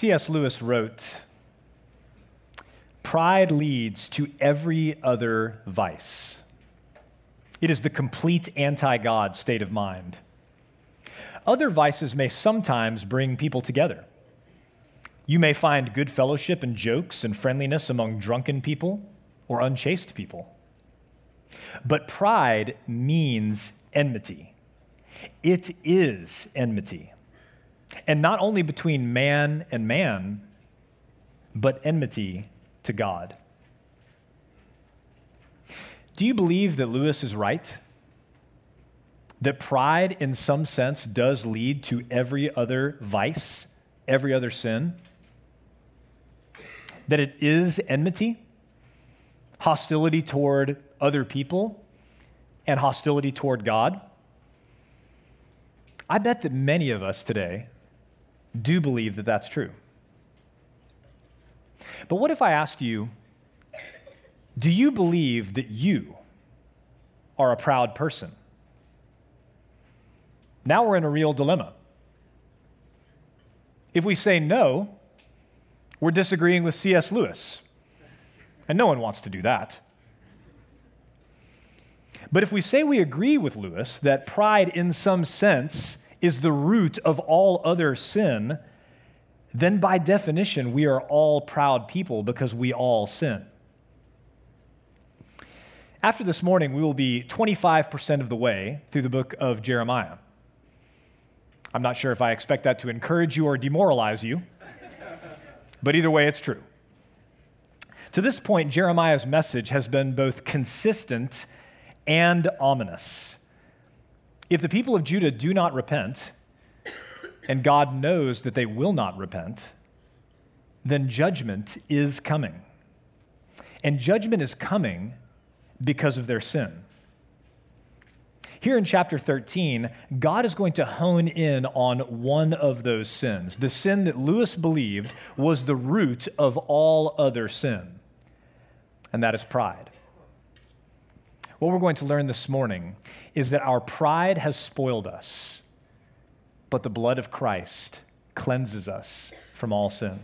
C.S. Lewis wrote Pride leads to every other vice. It is the complete anti God state of mind. Other vices may sometimes bring people together. You may find good fellowship and jokes and friendliness among drunken people or unchaste people. But pride means enmity. It is enmity. And not only between man and man, but enmity to God. Do you believe that Lewis is right? That pride, in some sense, does lead to every other vice, every other sin? That it is enmity, hostility toward other people, and hostility toward God? I bet that many of us today do believe that that's true. But what if I asked you, do you believe that you are a proud person? Now we're in a real dilemma. If we say no, we're disagreeing with C.S. Lewis, and no one wants to do that. But if we say we agree with Lewis that pride, in some sense, is the root of all other sin, then by definition, we are all proud people because we all sin. After this morning, we will be 25% of the way through the book of Jeremiah. I'm not sure if I expect that to encourage you or demoralize you, but either way, it's true. To this point, Jeremiah's message has been both consistent and ominous. If the people of Judah do not repent, and God knows that they will not repent, then judgment is coming. And judgment is coming because of their sin. Here in chapter 13, God is going to hone in on one of those sins, the sin that Lewis believed was the root of all other sin, and that is pride. What we're going to learn this morning is that our pride has spoiled us, but the blood of Christ cleanses us from all sin.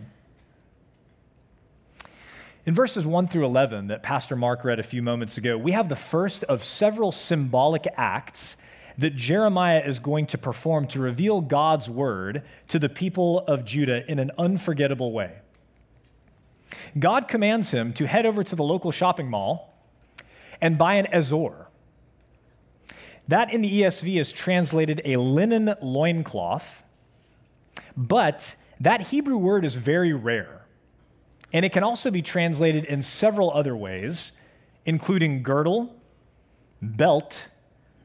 In verses 1 through 11 that Pastor Mark read a few moments ago, we have the first of several symbolic acts that Jeremiah is going to perform to reveal God's word to the people of Judah in an unforgettable way. God commands him to head over to the local shopping mall and buy an azor. That in the ESV is translated a linen loincloth, but that Hebrew word is very rare. And it can also be translated in several other ways, including girdle, belt,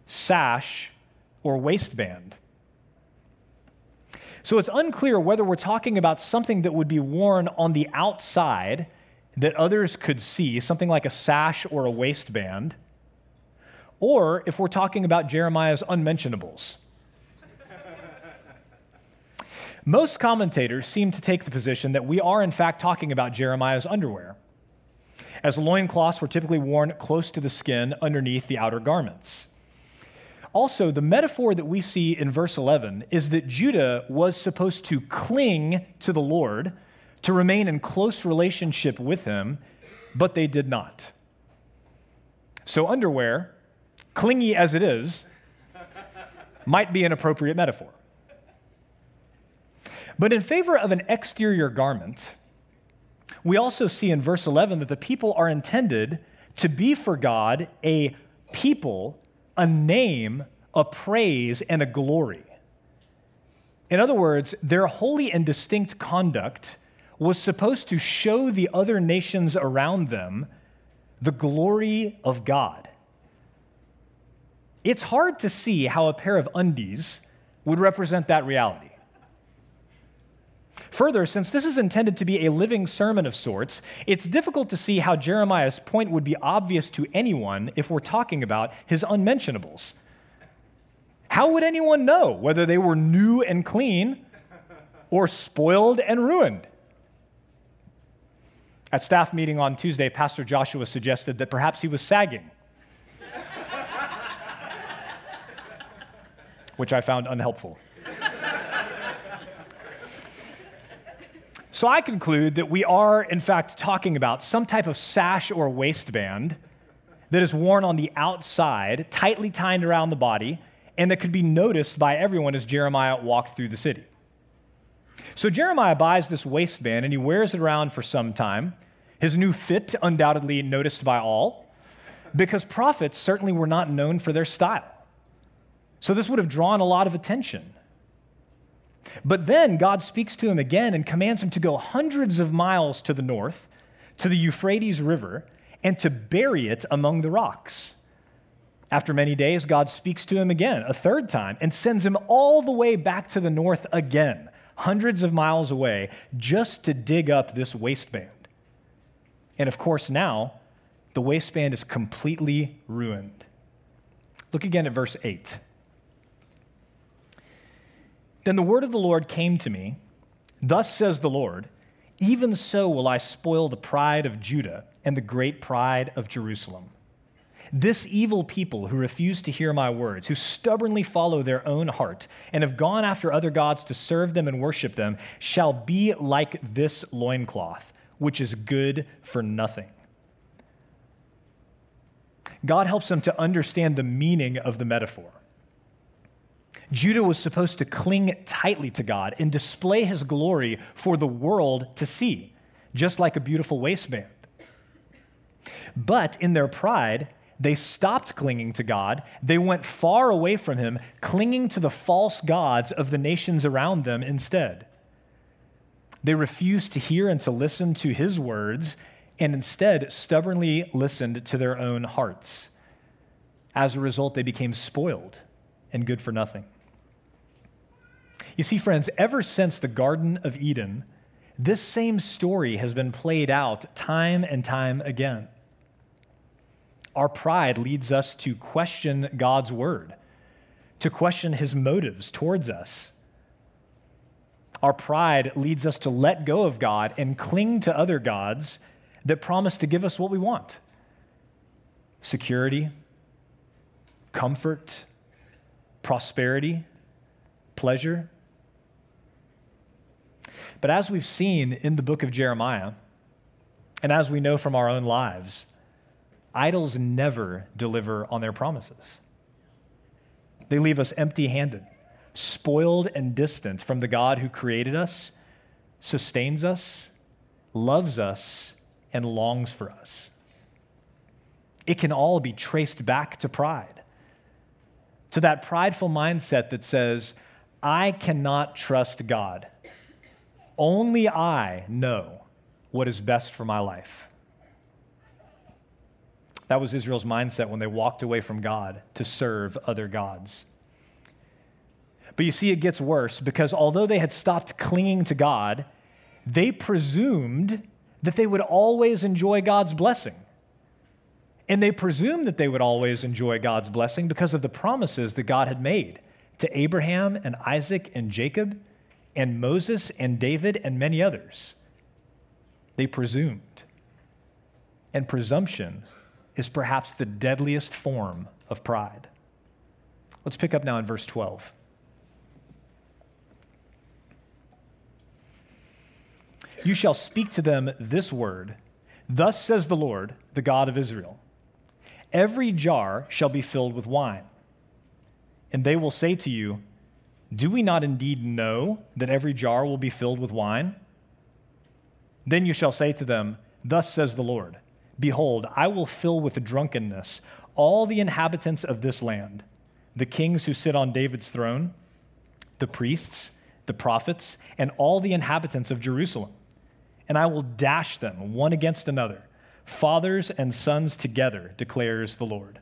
sash, or waistband. So it's unclear whether we're talking about something that would be worn on the outside that others could see, something like a sash or a waistband, or if we're talking about Jeremiah's unmentionables. Most commentators seem to take the position that we are, in fact, talking about Jeremiah's underwear, as loincloths were typically worn close to the skin underneath the outer garments. Also, the metaphor that we see in verse 11 is that Judah was supposed to cling to the Lord to remain in close relationship with him, but they did not. So, underwear, clingy as it is, might be an appropriate metaphor. But in favor of an exterior garment, we also see in verse 11 that the people are intended to be for God a people, a name, a praise, and a glory. In other words, their holy and distinct conduct was supposed to show the other nations around them the glory of God. it's hard to see how a pair of undies would represent that reality. Further, since this is intended to be a living sermon of sorts, it's difficult to see how Jeremiah's point would be obvious to anyone if we're talking about his unmentionables. How would anyone know whether they were new and clean or spoiled and ruined? At staff meeting on Tuesday, Pastor Joshua suggested that perhaps he was sagging, which I found unhelpful. So I conclude that we are, in fact, talking about some type of sash or waistband that is worn on the outside, tightly tied around the body, and that could be noticed by everyone as Jeremiah walked through the city. So Jeremiah buys this waistband and he wears it around for some time. His new fit, undoubtedly noticed by all, because prophets certainly were not known for their style. So this would have drawn a lot of attention. But then God speaks to him again and commands him to go hundreds of miles to the north, to the Euphrates River, and to bury it among the rocks. After many days, God speaks to him again, a third time, and sends him all the way back to the north again, hundreds of miles away, just to dig up this waistband. And of course, now the waistband is completely ruined. Look again at verse 8. Then the word of the Lord came to me Thus says the Lord, even so will I spoil the pride of Judah and the great pride of Jerusalem. This evil people who refuse to hear my words, who stubbornly follow their own heart, and have gone after other gods to serve them and worship them, shall be like this loincloth, which is good for nothing. God helps them to understand the meaning of the metaphor. Judah was supposed to cling tightly to God and display his glory for the world to see, just like a beautiful waistband. But in their pride, they stopped clinging to God. They went far away from him, clinging to the false gods of the nations around them instead. They refused to hear and to listen to his words, and instead stubbornly listened to their own hearts. As a result, they became spoiled and good for nothing. You see, friends, ever since the Garden of Eden, this same story has been played out time and time again. Our pride leads us to question God's word, to question his motives towards us. Our pride leads us to let go of God and cling to other gods that promise to give us what we want security, comfort, prosperity, pleasure. But as we've seen in the book of Jeremiah, and as we know from our own lives, idols never deliver on their promises. They leave us empty handed, spoiled and distant from the God who created us, sustains us, loves us, and longs for us. It can all be traced back to pride, to that prideful mindset that says, I cannot trust God. Only I know what is best for my life. That was Israel's mindset when they walked away from God to serve other gods. But you see, it gets worse because although they had stopped clinging to God, they presumed that they would always enjoy God's blessing. And they presumed that they would always enjoy God's blessing because of the promises that God had made to Abraham and Isaac and Jacob and Moses and David and many others. They presumed. And presumption is perhaps the deadliest form of pride. Let's pick up now in verse 12. You shall speak to them this word Thus says the Lord, the God of Israel Every jar shall be filled with wine. And they will say to you, Do we not indeed know that every jar will be filled with wine? Then you shall say to them, Thus says the Lord Behold, I will fill with drunkenness all the inhabitants of this land, the kings who sit on David's throne, the priests, the prophets, and all the inhabitants of Jerusalem. And I will dash them one against another, fathers and sons together, declares the Lord.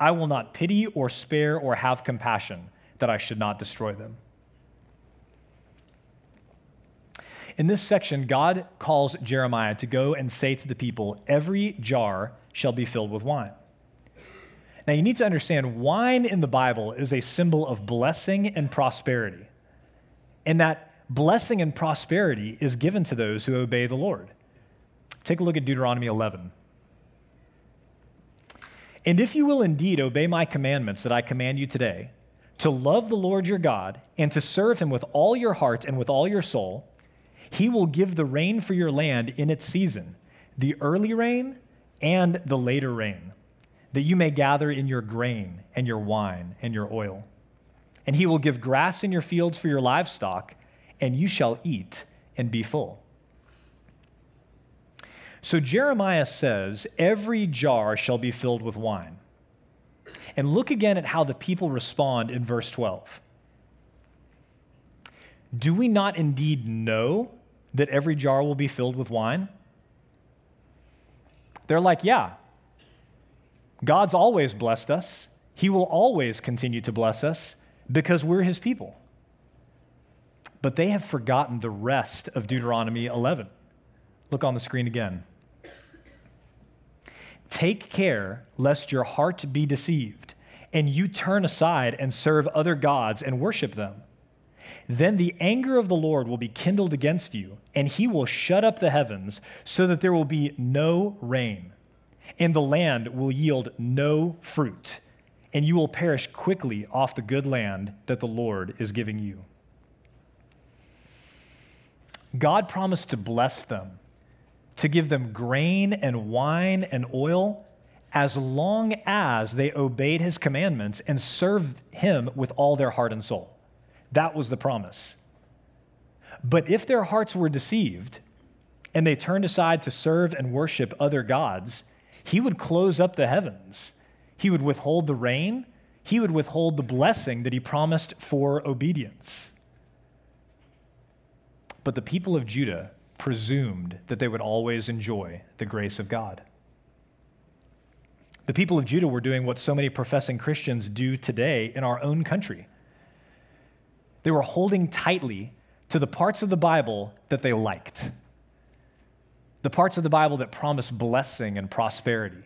I will not pity or spare or have compassion that I should not destroy them. In this section, God calls Jeremiah to go and say to the people, Every jar shall be filled with wine. Now, you need to understand wine in the Bible is a symbol of blessing and prosperity. And that blessing and prosperity is given to those who obey the Lord. Take a look at Deuteronomy 11. And if you will indeed obey my commandments that I command you today, to love the Lord your God and to serve him with all your heart and with all your soul, he will give the rain for your land in its season, the early rain and the later rain, that you may gather in your grain and your wine and your oil. And he will give grass in your fields for your livestock, and you shall eat and be full. So Jeremiah says, Every jar shall be filled with wine. And look again at how the people respond in verse 12. Do we not indeed know that every jar will be filled with wine? They're like, Yeah, God's always blessed us. He will always continue to bless us because we're his people. But they have forgotten the rest of Deuteronomy 11. Look on the screen again. Take care lest your heart be deceived, and you turn aside and serve other gods and worship them. Then the anger of the Lord will be kindled against you, and he will shut up the heavens so that there will be no rain, and the land will yield no fruit, and you will perish quickly off the good land that the Lord is giving you. God promised to bless them to give them grain and wine and oil as long as they obeyed his commandments and served him with all their heart and soul. That was the promise. But if their hearts were deceived and they turned aside to serve and worship other gods, he would close up the heavens. He would withhold the rain. He would withhold the blessing that he promised for obedience. But the people of Judah presumed that they would always enjoy the grace of God. The people of Judah were doing what so many professing Christians do today in our own country. They were holding tightly to the parts of the Bible that they liked, the parts of the Bible that promised blessing and prosperity,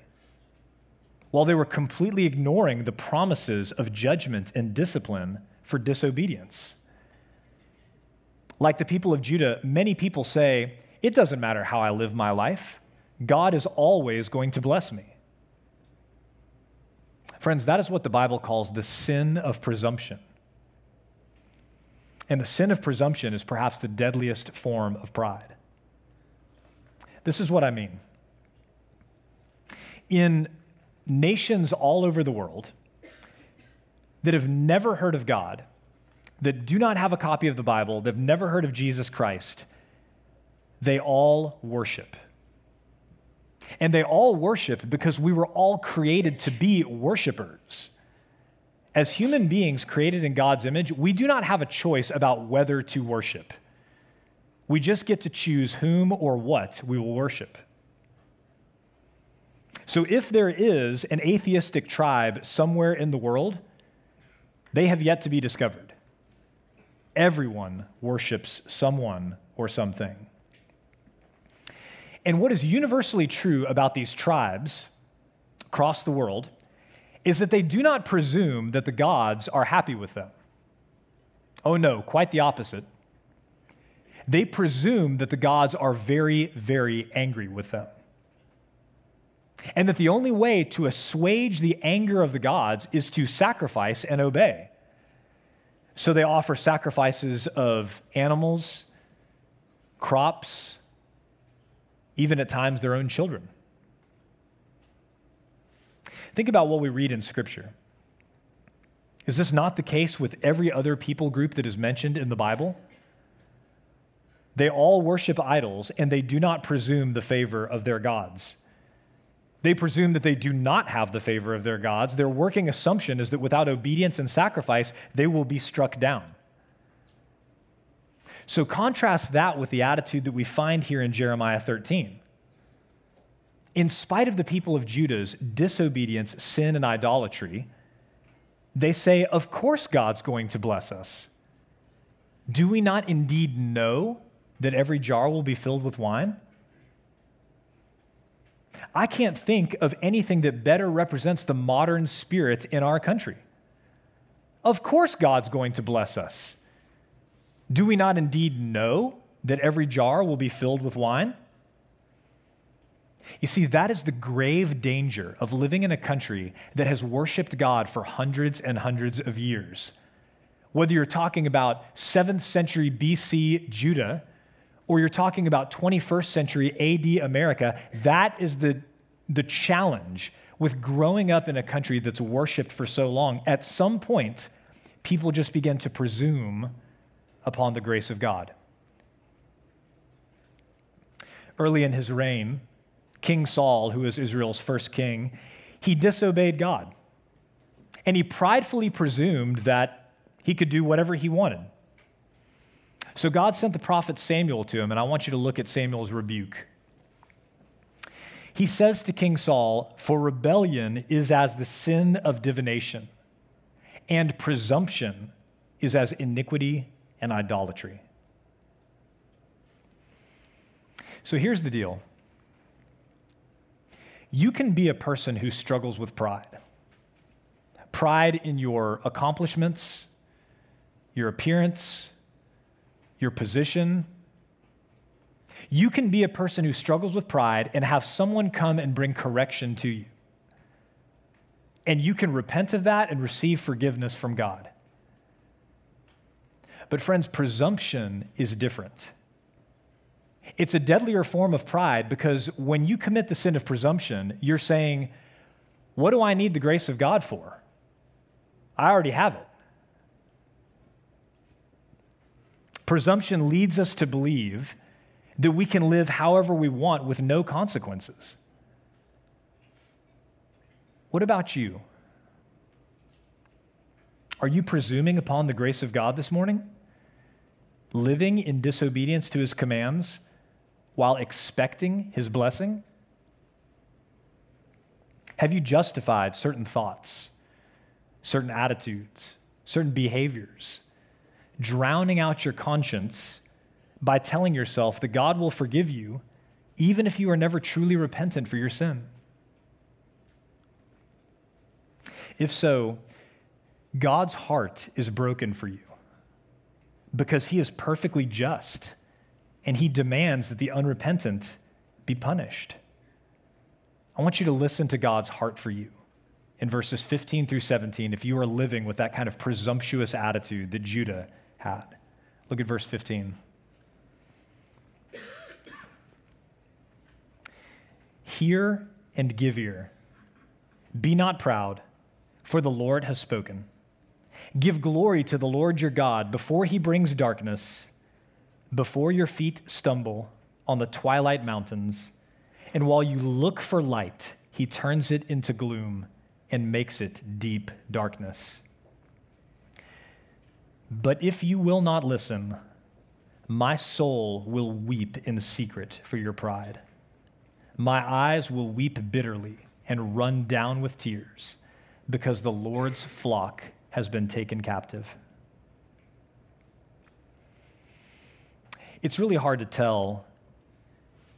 while they were completely ignoring the promises of judgment and discipline for disobedience. Like the people of Judah, many people say, It doesn't matter how I live my life, God is always going to bless me. Friends, that is what the Bible calls the sin of presumption. And the sin of presumption is perhaps the deadliest form of pride. This is what I mean. In nations all over the world that have never heard of God, that do not have a copy of the Bible, that have never heard of Jesus Christ, they all worship. And they all worship because we were all created to be worshipers. As human beings created in God's image, we do not have a choice about whether to worship. We just get to choose whom or what we will worship. So if there is an atheistic tribe somewhere in the world, they have yet to be discovered everyone worships someone or something. And what is universally true about these tribes across the world is that they do not presume that the gods are happy with them. Oh no, quite the opposite. They presume that the gods are very, very angry with them. And that the only way to assuage the anger of the gods is to sacrifice and obey. So they offer sacrifices of animals, crops, even at times their own children. Think about what we read in Scripture. Is this not the case with every other people group that is mentioned in the Bible? They all worship idols and they do not presume the favor of their gods. They presume that they do not have the favor of their gods. Their working assumption is that without obedience and sacrifice, they will be struck down. So contrast that with the attitude that we find here in Jeremiah 13. In spite of the people of Judah's disobedience, sin, and idolatry, they say, Of course, God's going to bless us. Do we not indeed know that every jar will be filled with wine? I can't think of anything that better represents the modern spirit in our country. Of course, God's going to bless us. Do we not indeed know that every jar will be filled with wine? You see, that is the grave danger of living in a country that has worshiped God for hundreds and hundreds of years. Whether you're talking about 7th century BC Judah or you're talking about 21st century AD America, that is the, the challenge with growing up in a country that's worshiped for so long. At some point, people just begin to presume upon the grace of God. Early in his reign, King Saul, who was Israel's first king, he disobeyed God. And he pridefully presumed that he could do whatever he wanted. So God sent the prophet Samuel to him, and I want you to look at Samuel's rebuke. He says to King Saul, For rebellion is as the sin of divination, and presumption is as iniquity and idolatry. So here's the deal you can be a person who struggles with pride pride in your accomplishments, your appearance, your position. You can be a person who struggles with pride and have someone come and bring correction to you. And you can repent of that and receive forgiveness from God. But, friends, presumption is different. It's a deadlier form of pride because when you commit the sin of presumption, you're saying, What do I need the grace of God for? I already have it. Presumption leads us to believe that we can live however we want with no consequences. What about you? Are you presuming upon the grace of God this morning? Living in disobedience to his commands while expecting his blessing? Have you justified certain thoughts, certain attitudes, certain behaviors, drowning out your conscience by telling yourself that God will forgive you even if you are never truly repentant for your sin? If so, God's heart is broken for you because he is perfectly just and he demands that the unrepentant be punished. I want you to listen to God's heart for you in verses 15 through 17 if you are living with that kind of presumptuous attitude that Judah had. Look at verse 15. Hear and give ear. Be not proud, for the Lord has spoken. Give glory to the Lord your God before he brings darkness, before your feet stumble on the twilight mountains. And while you look for light, he turns it into gloom and makes it deep darkness. But if you will not listen, my soul will weep in secret for your pride. My eyes will weep bitterly and run down with tears because the Lord's flock has been taken captive. It's really hard to tell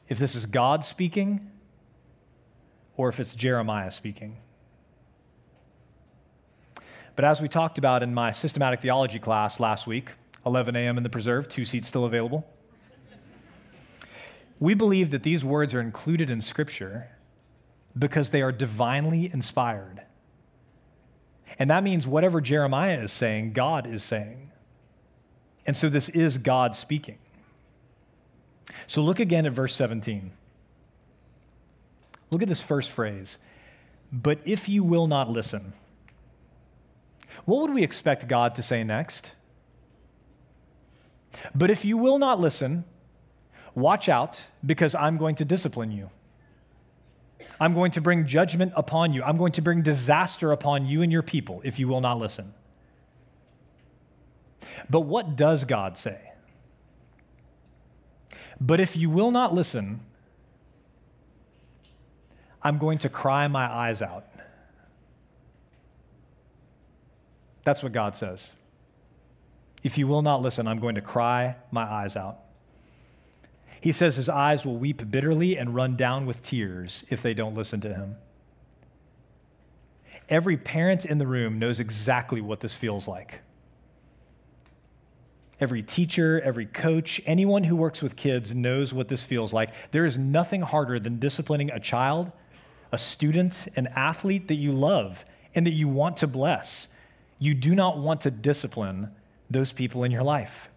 if this is God speaking or if it's Jeremiah speaking. But as we talked about in my systematic theology class last week, 11 a.m. in the preserve, two seats still available. We believe that these words are included in Scripture because they are divinely inspired. And that means whatever Jeremiah is saying, God is saying. And so this is God speaking. So look again at verse 17. Look at this first phrase. But if you will not listen, what would we expect God to say next? But if you will not listen, watch out because I'm going to discipline you. I'm going to bring judgment upon you. I'm going to bring disaster upon you and your people if you will not listen. But what does God say? But if you will not listen, I'm going to cry my eyes out. That's what God says. If you will not listen, I'm going to cry my eyes out. He says his eyes will weep bitterly and run down with tears if they don't listen to him. Every parent in the room knows exactly what this feels like. Every teacher, every coach, anyone who works with kids knows what this feels like. There is nothing harder than disciplining a child, a student, an athlete that you love and that you want to bless. You do not want to discipline those people in your life.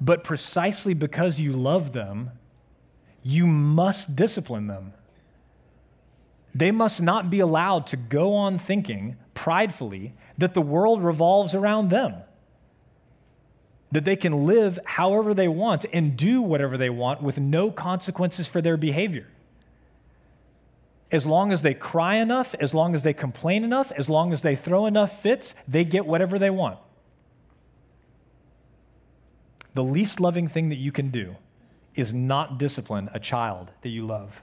But precisely because you love them, you must discipline them. They must not be allowed to go on thinking pridefully that the world revolves around them, that they can live however they want and do whatever they want with no consequences for their behavior. As long as they cry enough, as long as they complain enough, as long as they throw enough fits, they get whatever they want the least loving thing that you can do is not discipline a child that you love.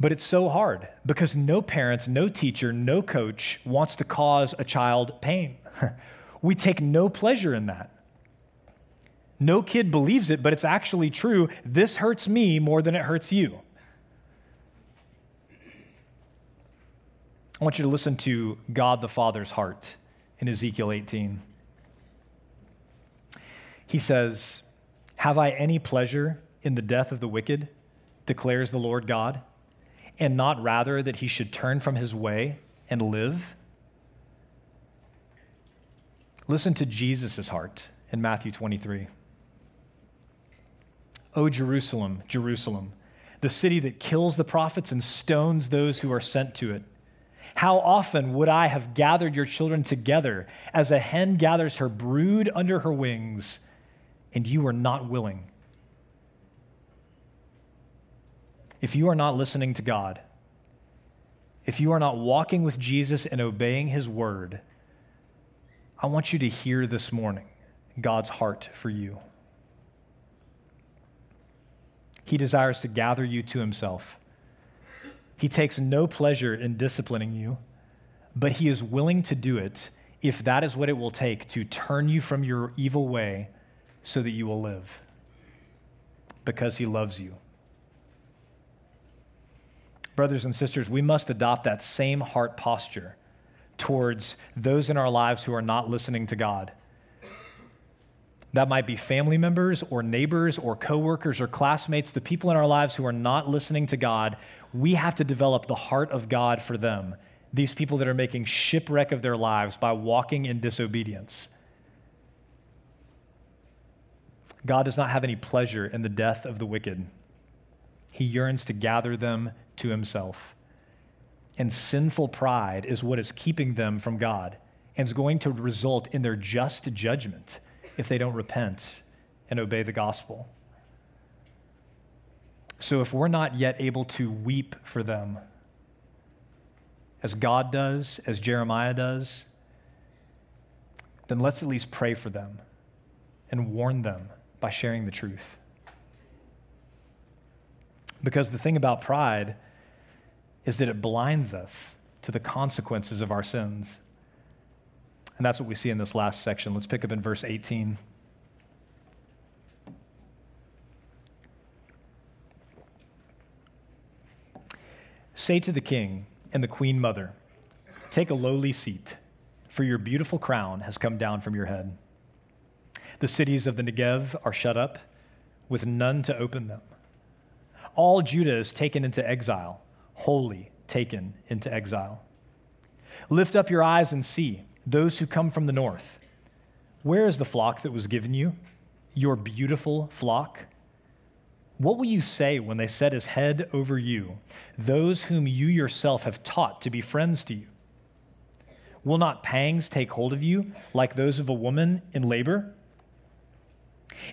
But it's so hard because no parent, no teacher, no coach wants to cause a child pain. we take no pleasure in that. No kid believes it, but it's actually true. This hurts me more than it hurts you. I want you to listen to God the Father's heart in Ezekiel 18. He says, Have I any pleasure in the death of the wicked, declares the Lord God, and not rather that he should turn from his way and live? Listen to Jesus' heart in Matthew 23. O Jerusalem, Jerusalem, the city that kills the prophets and stones those who are sent to it. How often would I have gathered your children together as a hen gathers her brood under her wings? and you are not willing. If you are not listening to God, if you are not walking with Jesus and obeying his word, I want you to hear this morning God's heart for you. He desires to gather you to himself. He takes no pleasure in disciplining you, but he is willing to do it if that is what it will take to turn you from your evil way so that you will live because he loves you. Brothers and sisters, we must adopt that same heart posture towards those in our lives who are not listening to God. That might be family members or neighbors or coworkers or classmates, the people in our lives who are not listening to God. We have to develop the heart of God for them, these people that are making shipwreck of their lives by walking in disobedience. God does not have any pleasure in the death of the wicked. He yearns to gather them to himself. And sinful pride is what is keeping them from God and is going to result in their just judgment if they don't repent and obey the gospel. So, if we're not yet able to weep for them, as God does, as Jeremiah does, then let's at least pray for them and warn them by sharing the truth. Because the thing about pride is that it blinds us to the consequences of our sins. And that's what we see in this last section. Let's pick up in verse 18. Say to the king and the queen mother, Take a lowly seat, for your beautiful crown has come down from your head. The cities of the Negev are shut up, with none to open them. All Judah is taken into exile, wholly taken into exile. Lift up your eyes and see those who come from the north. Where is the flock that was given you, your beautiful flock? What will you say when they set his head over you, those whom you yourself have taught to be friends to you? Will not pangs take hold of you like those of a woman in labor?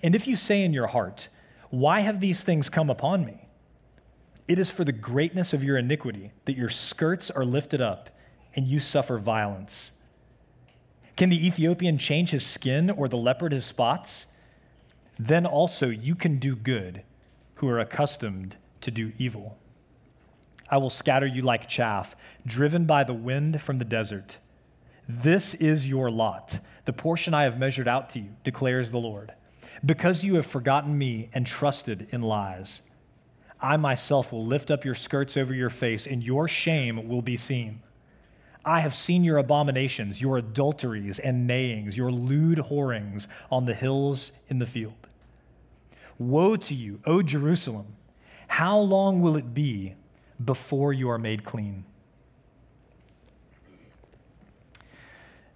And if you say in your heart, Why have these things come upon me? It is for the greatness of your iniquity that your skirts are lifted up and you suffer violence. Can the Ethiopian change his skin or the leopard his spots? Then also you can do good who are accustomed to do evil. I will scatter you like chaff, driven by the wind from the desert. This is your lot, the portion I have measured out to you, declares the Lord. Because you have forgotten me and trusted in lies, I myself will lift up your skirts over your face, and your shame will be seen. I have seen your abominations, your adulteries and neighings, your lewd whorings on the hills in the field. Woe to you, O Jerusalem! How long will it be before you are made clean?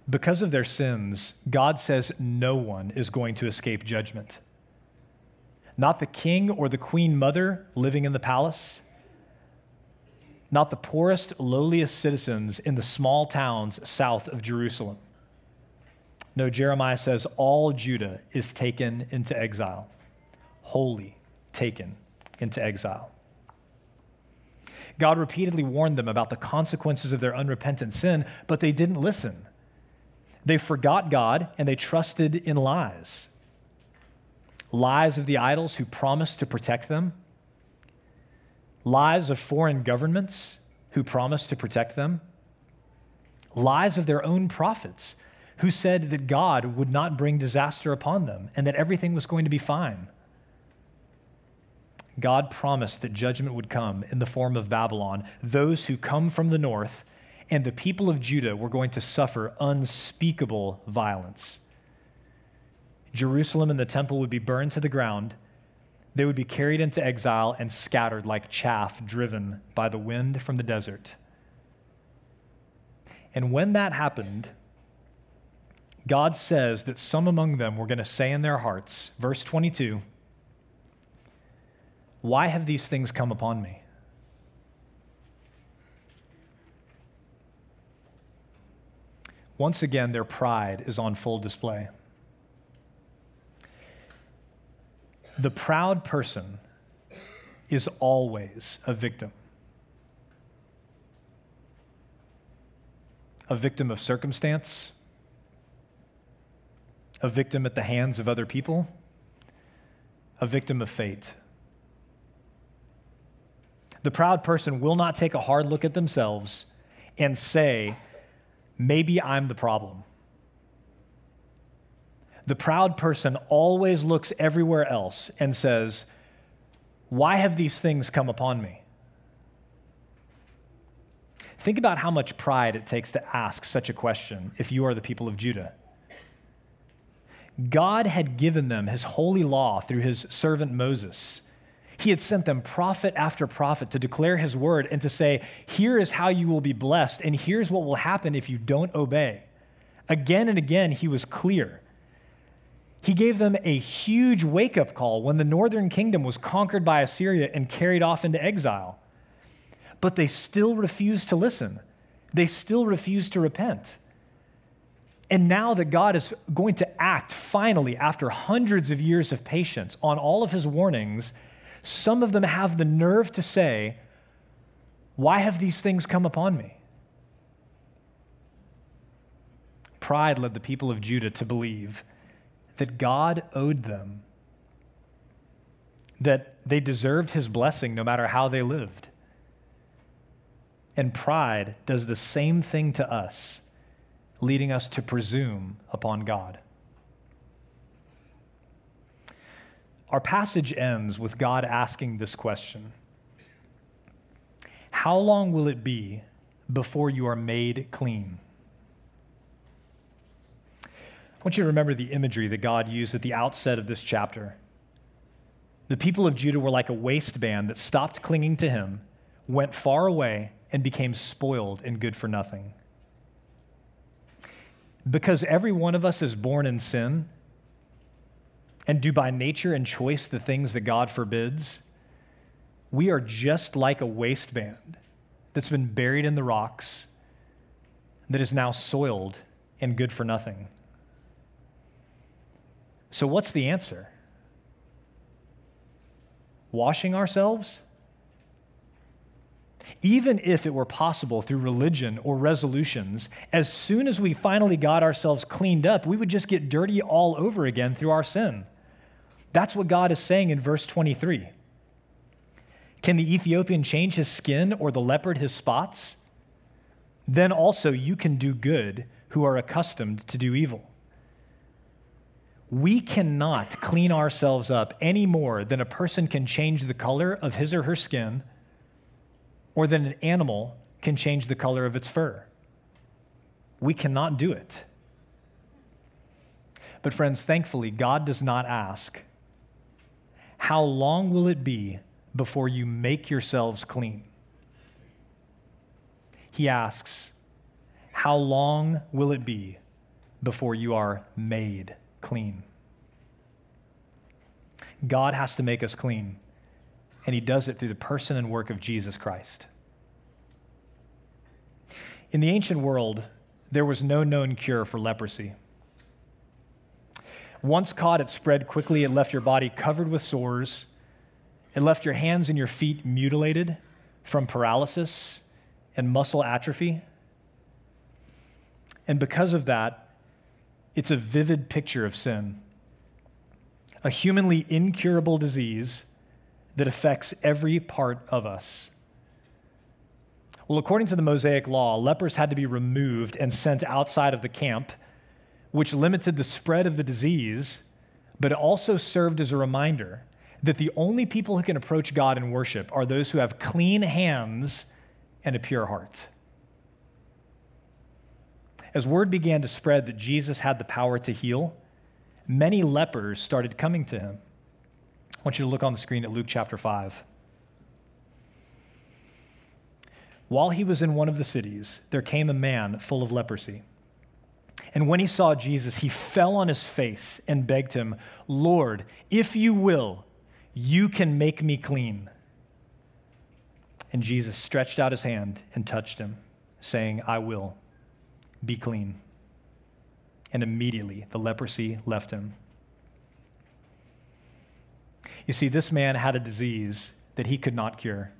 Because of their sins, God says no one is going to escape judgment. Not the king or the queen mother living in the palace, not the poorest, lowliest citizens in the small towns south of Jerusalem. No, Jeremiah says all Judah is taken into exile, wholly taken into exile. God repeatedly warned them about the consequences of their unrepentant sin, but they didn't listen. They forgot God and they trusted in lies. Lies of the idols who promised to protect them, lies of foreign governments who promised to protect them, lies of their own prophets who said that God would not bring disaster upon them and that everything was going to be fine. God promised that judgment would come in the form of Babylon. Those who come from the north and the people of Judah were going to suffer unspeakable violence. Jerusalem and the temple would be burned to the ground. They would be carried into exile and scattered like chaff driven by the wind from the desert. And when that happened, God says that some among them were going to say in their hearts, verse 22, Why have these things come upon me? Once again, their pride is on full display. The proud person is always a victim. A victim of circumstance, a victim at the hands of other people, a victim of fate. The proud person will not take a hard look at themselves and say, maybe I'm the problem. The proud person always looks everywhere else and says, Why have these things come upon me? Think about how much pride it takes to ask such a question if you are the people of Judah. God had given them his holy law through his servant Moses. He had sent them prophet after prophet to declare his word and to say, Here is how you will be blessed, and here's what will happen if you don't obey. Again and again, he was clear. He gave them a huge wake up call when the northern kingdom was conquered by Assyria and carried off into exile. But they still refused to listen, they still refused to repent. And now that God is going to act finally, after hundreds of years of patience, on all of his warnings, some of them have the nerve to say, Why have these things come upon me? Pride led the people of Judah to believe that God owed them, that they deserved his blessing no matter how they lived. And pride does the same thing to us, leading us to presume upon God. Our passage ends with God asking this question How long will it be before you are made clean? I want you to remember the imagery that God used at the outset of this chapter. The people of Judah were like a waistband that stopped clinging to him, went far away, and became spoiled and good for nothing. Because every one of us is born in sin, and do by nature and choice the things that God forbids, we are just like a waistband that's been buried in the rocks that is now soiled and good for nothing. So, what's the answer? Washing ourselves? Even if it were possible through religion or resolutions, as soon as we finally got ourselves cleaned up, we would just get dirty all over again through our sin. That's what God is saying in verse 23. Can the Ethiopian change his skin or the leopard his spots? Then also you can do good who are accustomed to do evil. We cannot clean ourselves up any more than a person can change the color of his or her skin or than an animal can change the color of its fur. We cannot do it. But, friends, thankfully, God does not ask, How long will it be before you make yourselves clean? He asks, How long will it be before you are made clean? God has to make us clean, and He does it through the person and work of Jesus Christ. In the ancient world, there was no known cure for leprosy. Once caught, it spread quickly. It left your body covered with sores. It left your hands and your feet mutilated from paralysis and muscle atrophy. And because of that, it's a vivid picture of sin. A humanly incurable disease that affects every part of us. Well, according to the Mosaic law, lepers had to be removed and sent outside of the camp, which limited the spread of the disease, but it also served as a reminder that the only people who can approach God in worship are those who have clean hands and a pure heart. As word began to spread that Jesus had the power to heal, many lepers started coming to him. I want you to look on the screen at Luke chapter 5. While he was in one of the cities, there came a man full of leprosy. And when he saw Jesus, he fell on his face and begged him, Lord, if you will, you can make me clean. And Jesus stretched out his hand and touched him, saying, I will. Be clean. And immediately the leprosy left him. You see, this man had a disease that he could not cure.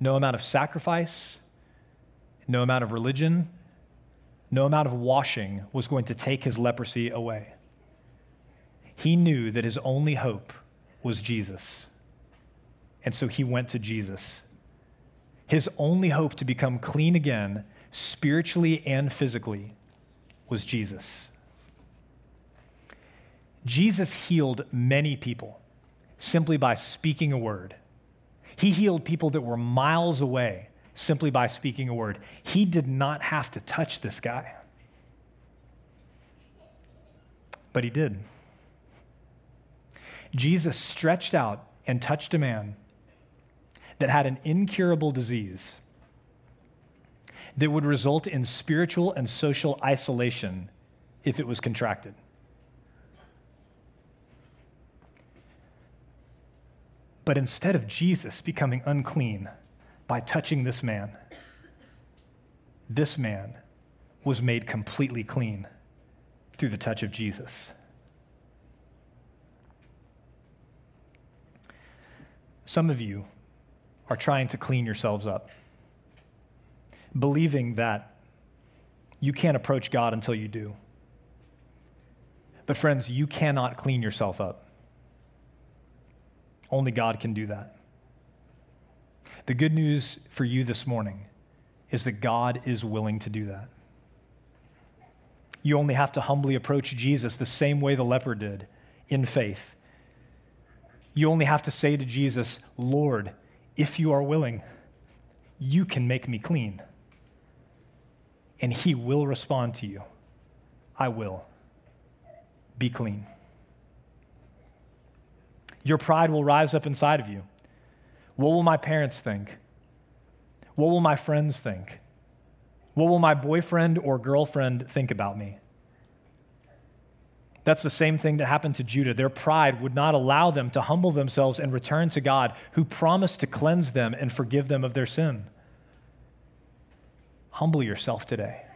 No amount of sacrifice, no amount of religion, no amount of washing was going to take his leprosy away. He knew that his only hope was Jesus. And so he went to Jesus. His only hope to become clean again, spiritually and physically, was Jesus. Jesus healed many people simply by speaking a word. He healed people that were miles away simply by speaking a word. He did not have to touch this guy, but he did. Jesus stretched out and touched a man that had an incurable disease that would result in spiritual and social isolation if it was contracted. But instead of Jesus becoming unclean by touching this man, this man was made completely clean through the touch of Jesus. Some of you are trying to clean yourselves up, believing that you can't approach God until you do. But, friends, you cannot clean yourself up. Only God can do that. The good news for you this morning is that God is willing to do that. You only have to humbly approach Jesus the same way the leper did in faith. You only have to say to Jesus, Lord, if you are willing, you can make me clean. And he will respond to you I will. Be clean. Your pride will rise up inside of you. What will my parents think? What will my friends think? What will my boyfriend or girlfriend think about me? That's the same thing that happened to Judah. Their pride would not allow them to humble themselves and return to God, who promised to cleanse them and forgive them of their sin. Humble yourself today.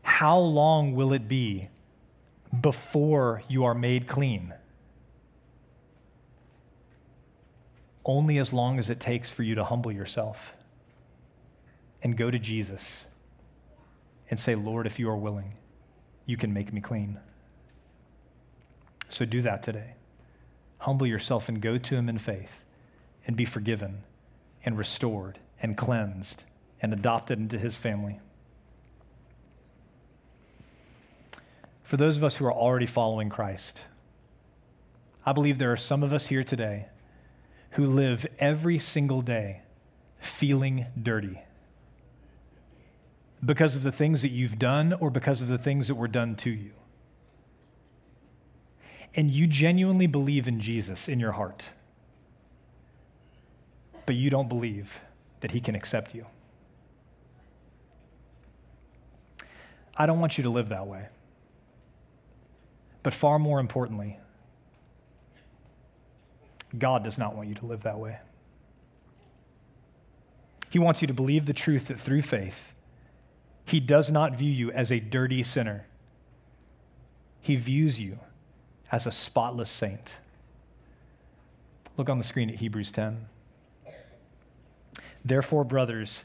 How long will it be before you are made clean? Only as long as it takes for you to humble yourself and go to Jesus and say, Lord, if you are willing, you can make me clean. So do that today. humble yourself and go to Him in faith and be forgiven and restored and cleansed and adopted into His family. For those of us who are already following Christ, I believe there are some of us here today who live every single day feeling dirty because of the things that you've done or because of the things that were done to you. And you genuinely believe in Jesus in your heart, but you don't believe that he can accept you. I don't want you to live that way. But far more importantly, God does not want you to live that way. He wants you to believe the truth that through faith, He does not view you as a dirty sinner. He views you as a spotless saint. Look on the screen at Hebrews 10. Therefore, brothers,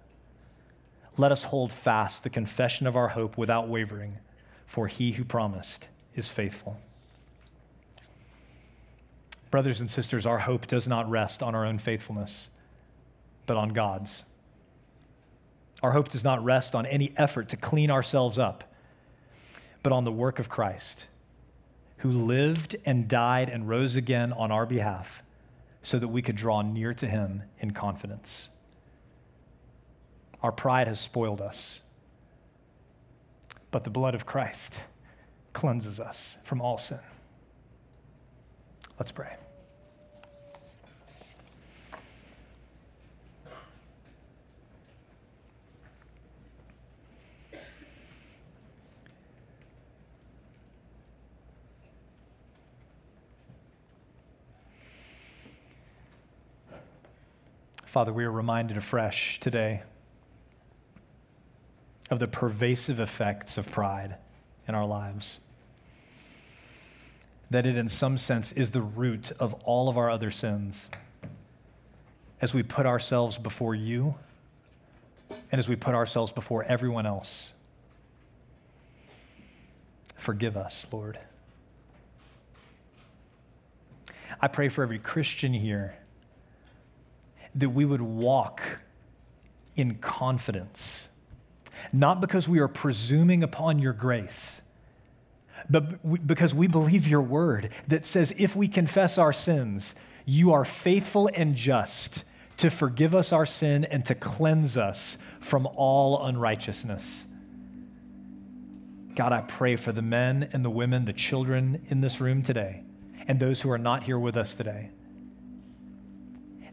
Let us hold fast the confession of our hope without wavering, for he who promised is faithful. Brothers and sisters, our hope does not rest on our own faithfulness but on God's. Our hope does not rest on any effort to clean ourselves up, but on the work of Christ, who lived and died and rose again on our behalf so that we could draw near to him in confidence. Our pride has spoiled us, but the blood of Christ cleanses us from all sin. Let's pray. Father, we are reminded afresh today of the pervasive effects of pride in our lives. That it, in some sense, is the root of all of our other sins. As we put ourselves before you and as we put ourselves before everyone else, forgive us, Lord. I pray for every Christian here that we would walk in confidence, not because we are presuming upon your grace, but because we believe your word that says if we confess our sins, you are faithful and just to forgive us our sin and to cleanse us from all unrighteousness. God, I pray for the men and the women, the children in this room today, and those who are not here with us today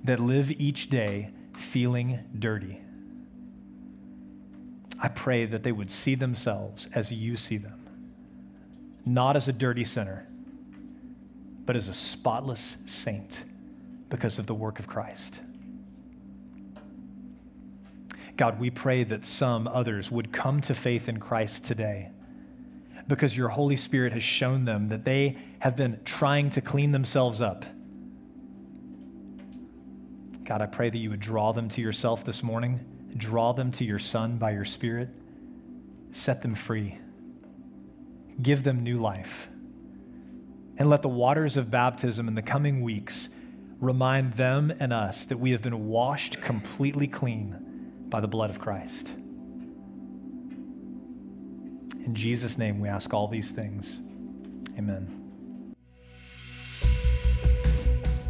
that live each day feeling dirty. I pray that they would see themselves as you see them, not as a dirty sinner, but as a spotless saint because of the work of Christ. God, we pray that some others would come to faith in Christ today because your Holy Spirit has shown them that they have been trying to clean themselves up. God, I pray that you would draw them to yourself this morning, draw them to your Son by your Spirit, set them free, give them new life. And let the waters of baptism in the coming weeks remind them and us that we have been washed completely clean by the blood of Christ. In Jesus' name, we ask all these things. Amen.